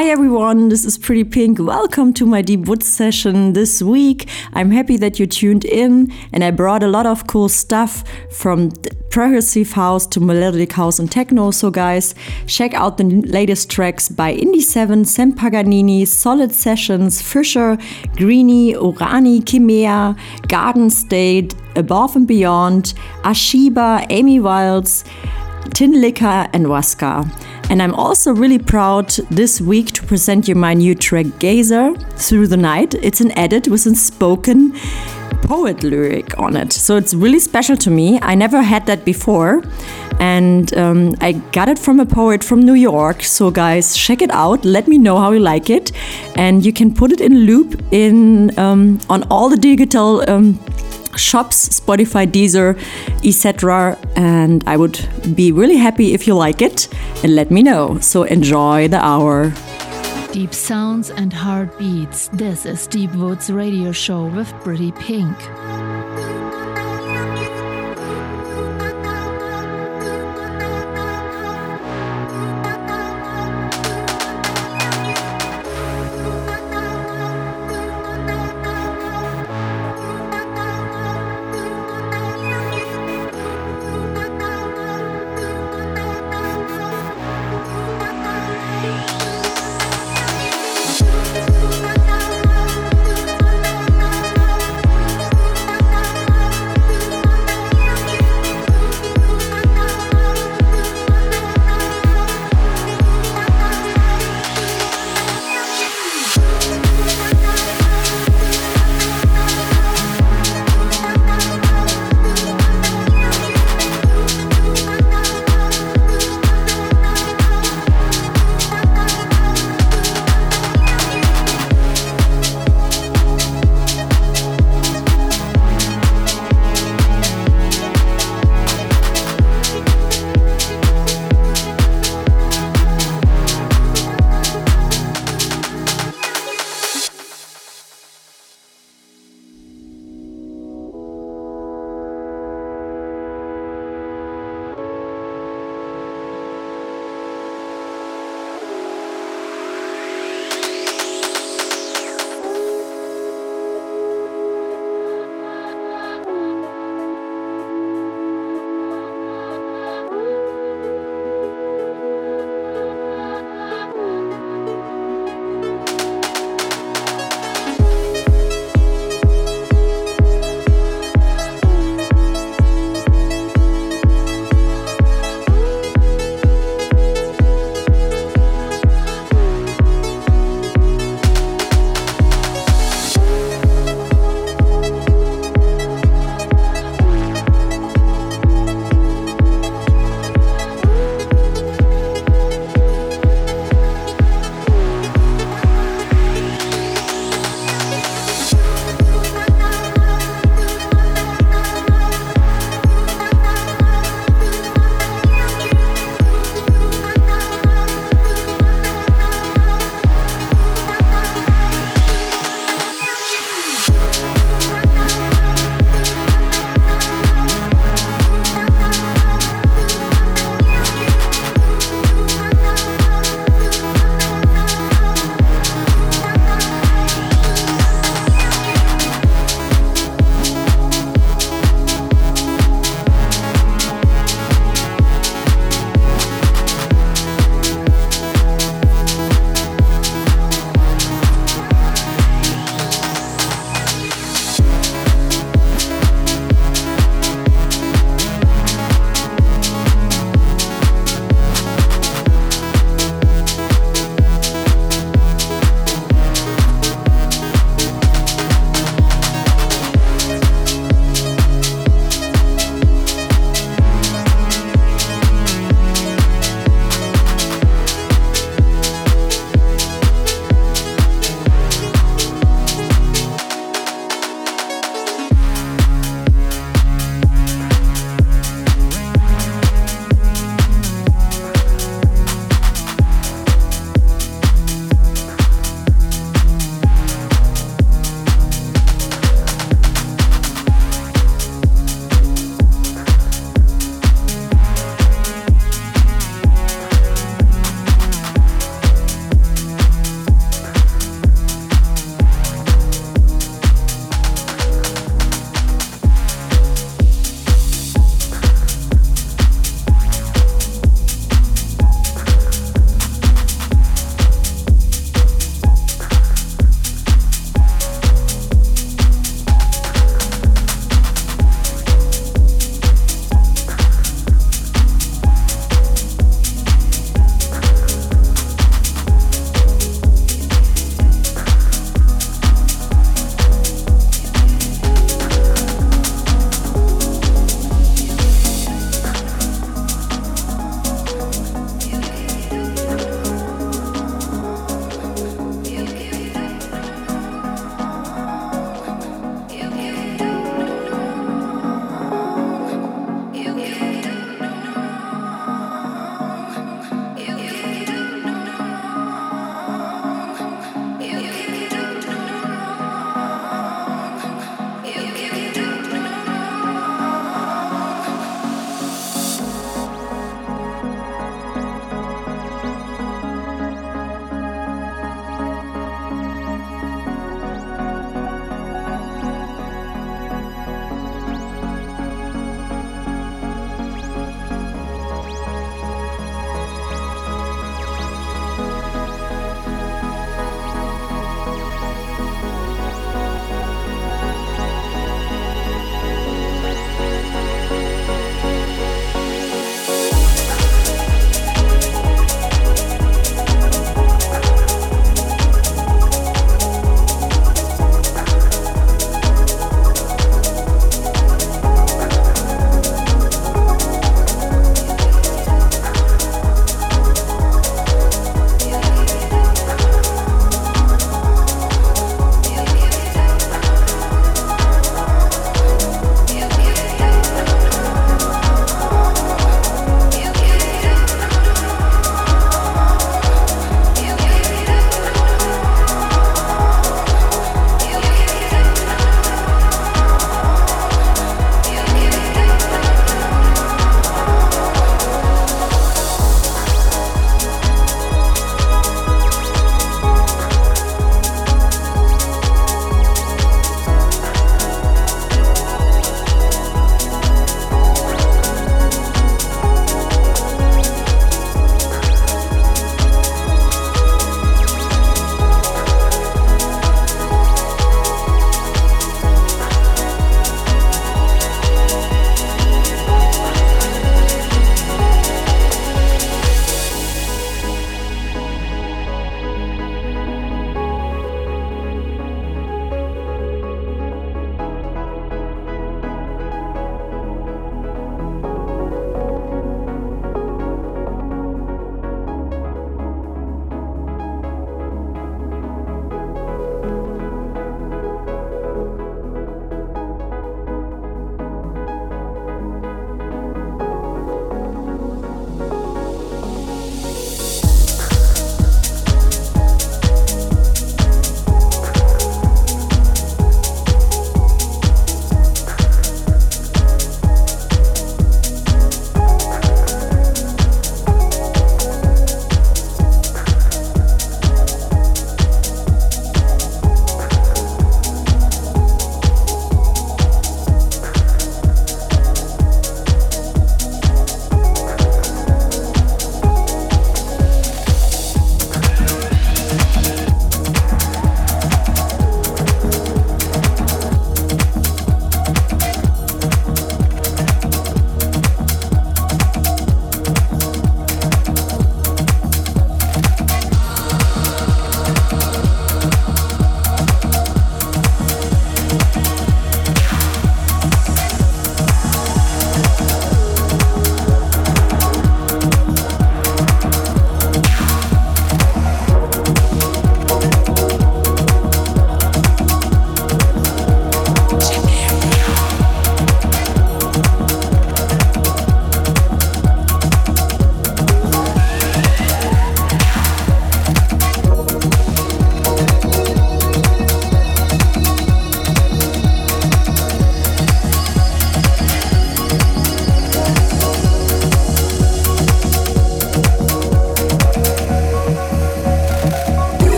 Hi everyone, this is Pretty Pink. Welcome to my Deep Woods session this week. I'm happy that you tuned in and I brought a lot of cool stuff from progressive house to melodic house and techno. So guys, check out the latest tracks by Indie7, Sam Paganini, Solid Sessions, Fisher, Greeny, Orani, Kimea, Garden State, Above and Beyond, Ashiba, Amy Wilds, Tin Liquor and Waska. And I'm also really proud this week to present you my new track Gazer Through the Night. It's an edit with a spoken poet lyric on it. So it's really special to me. I never had that before. And um, I got it from a poet from New York. So, guys, check it out. Let me know how you like it. And you can put it in loop in um, on all the digital um, shops, Spotify, Deezer, etc. And I would be really happy if you like it and let me know. So enjoy the hour. Deep sounds and heartbeats. This is Deep Woods Radio Show with Pretty Pink.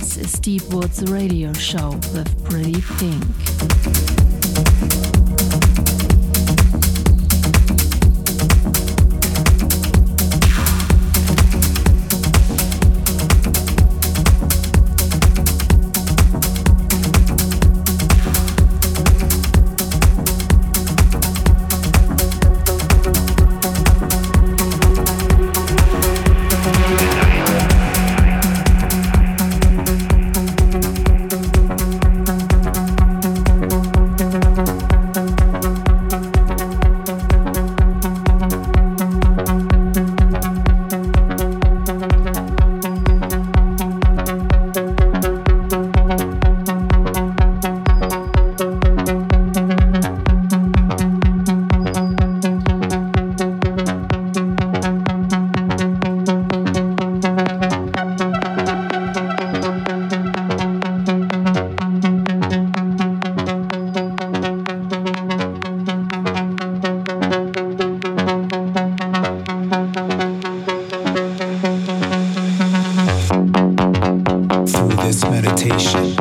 This is Deep Woods Radio Show with invitation.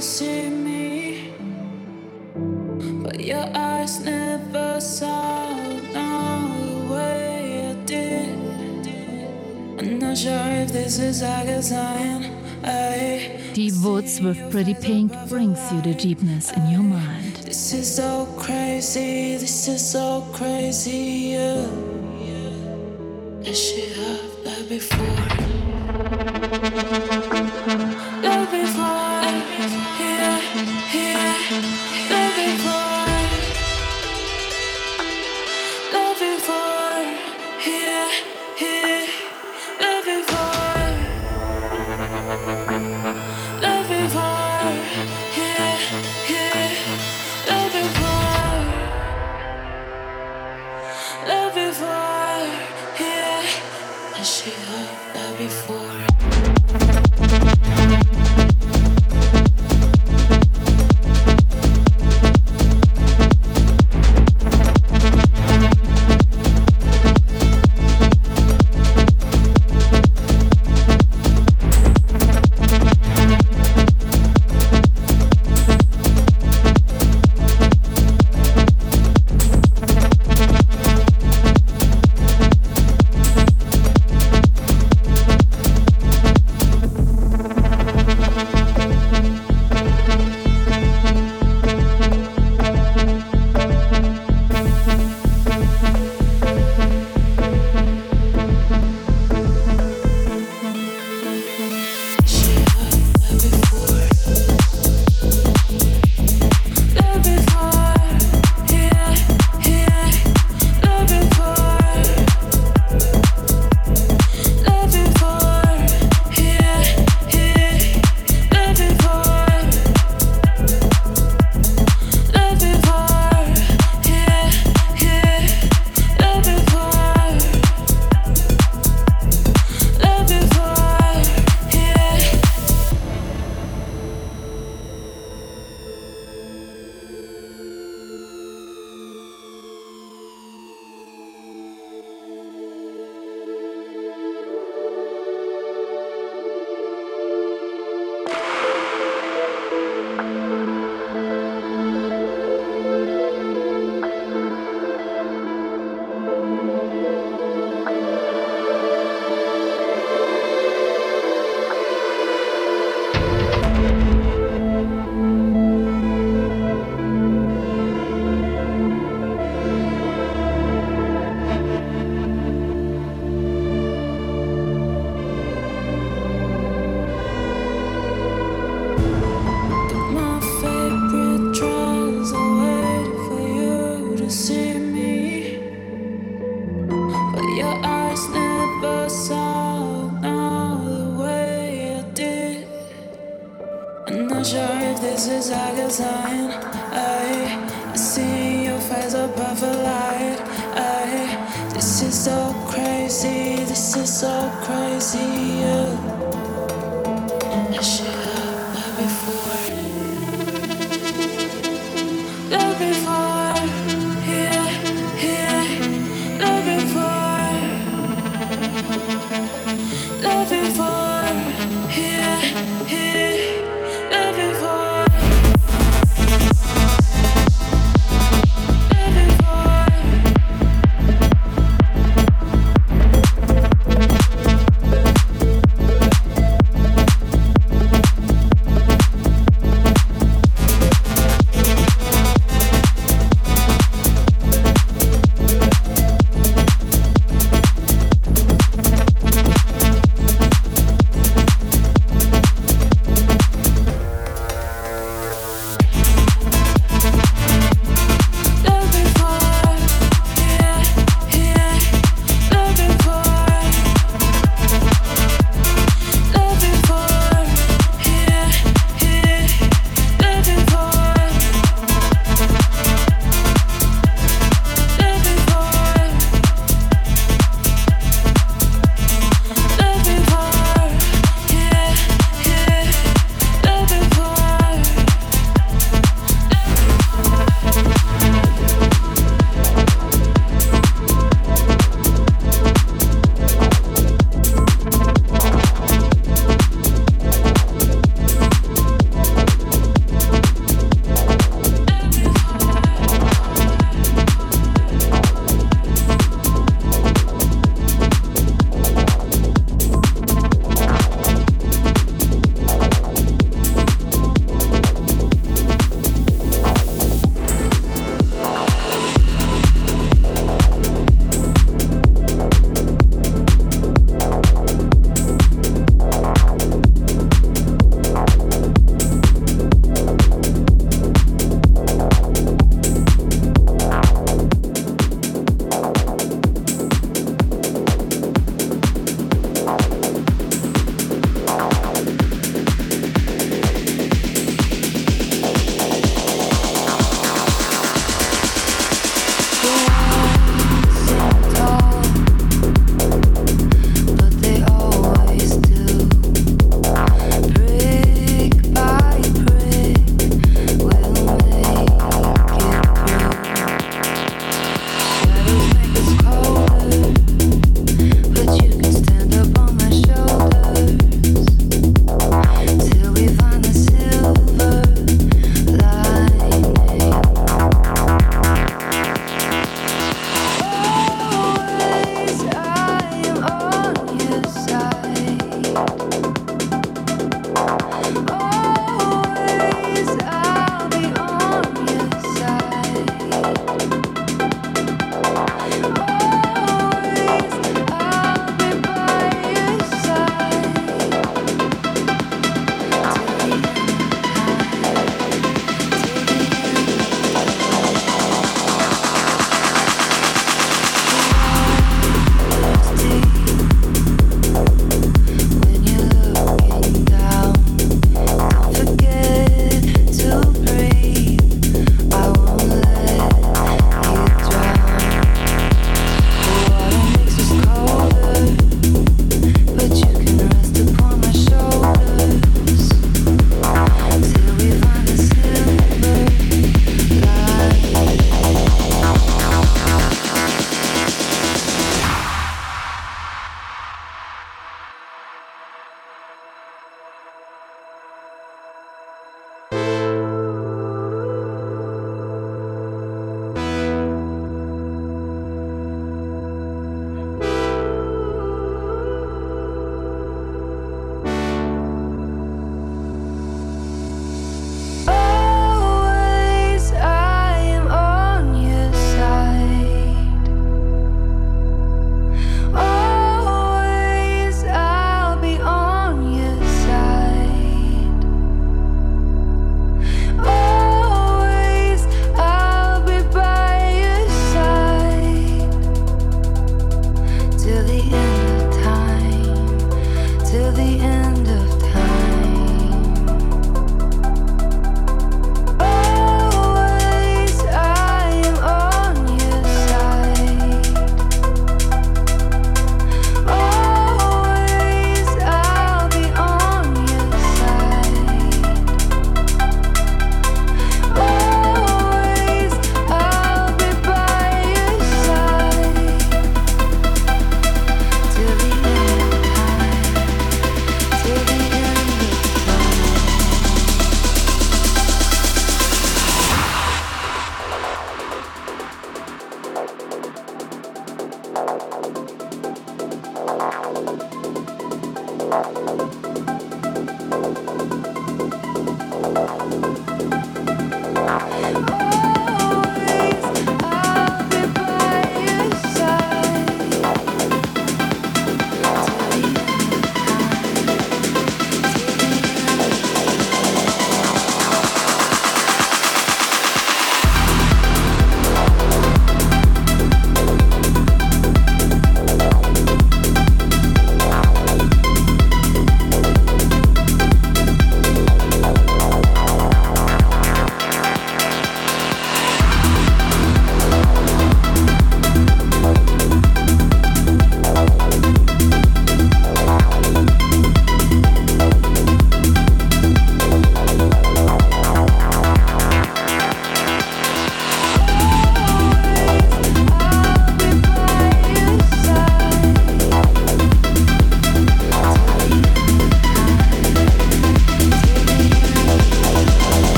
see me, but your eyes never saw no, the way I did. I'm not sure if this is like a sign. Deep woods with pretty pink brings you the deepness in your mind. This is so crazy, this is so crazy, yeah. That shit happened before.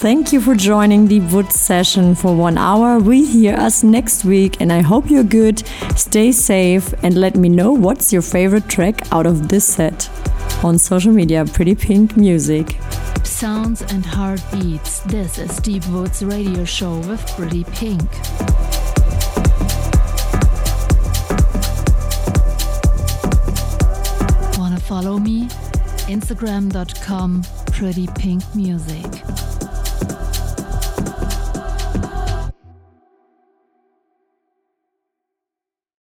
Thank you for joining the Wood session for one hour. We hear us next week, and I hope you're good. Stay safe, and let me know what's your favorite track out of this set on social media. Pretty Pink Music. Sounds and heartbeats. This is Deep Woods Radio Show with Pretty Pink. Wanna follow me? Instagram.com Pretty Pink Music.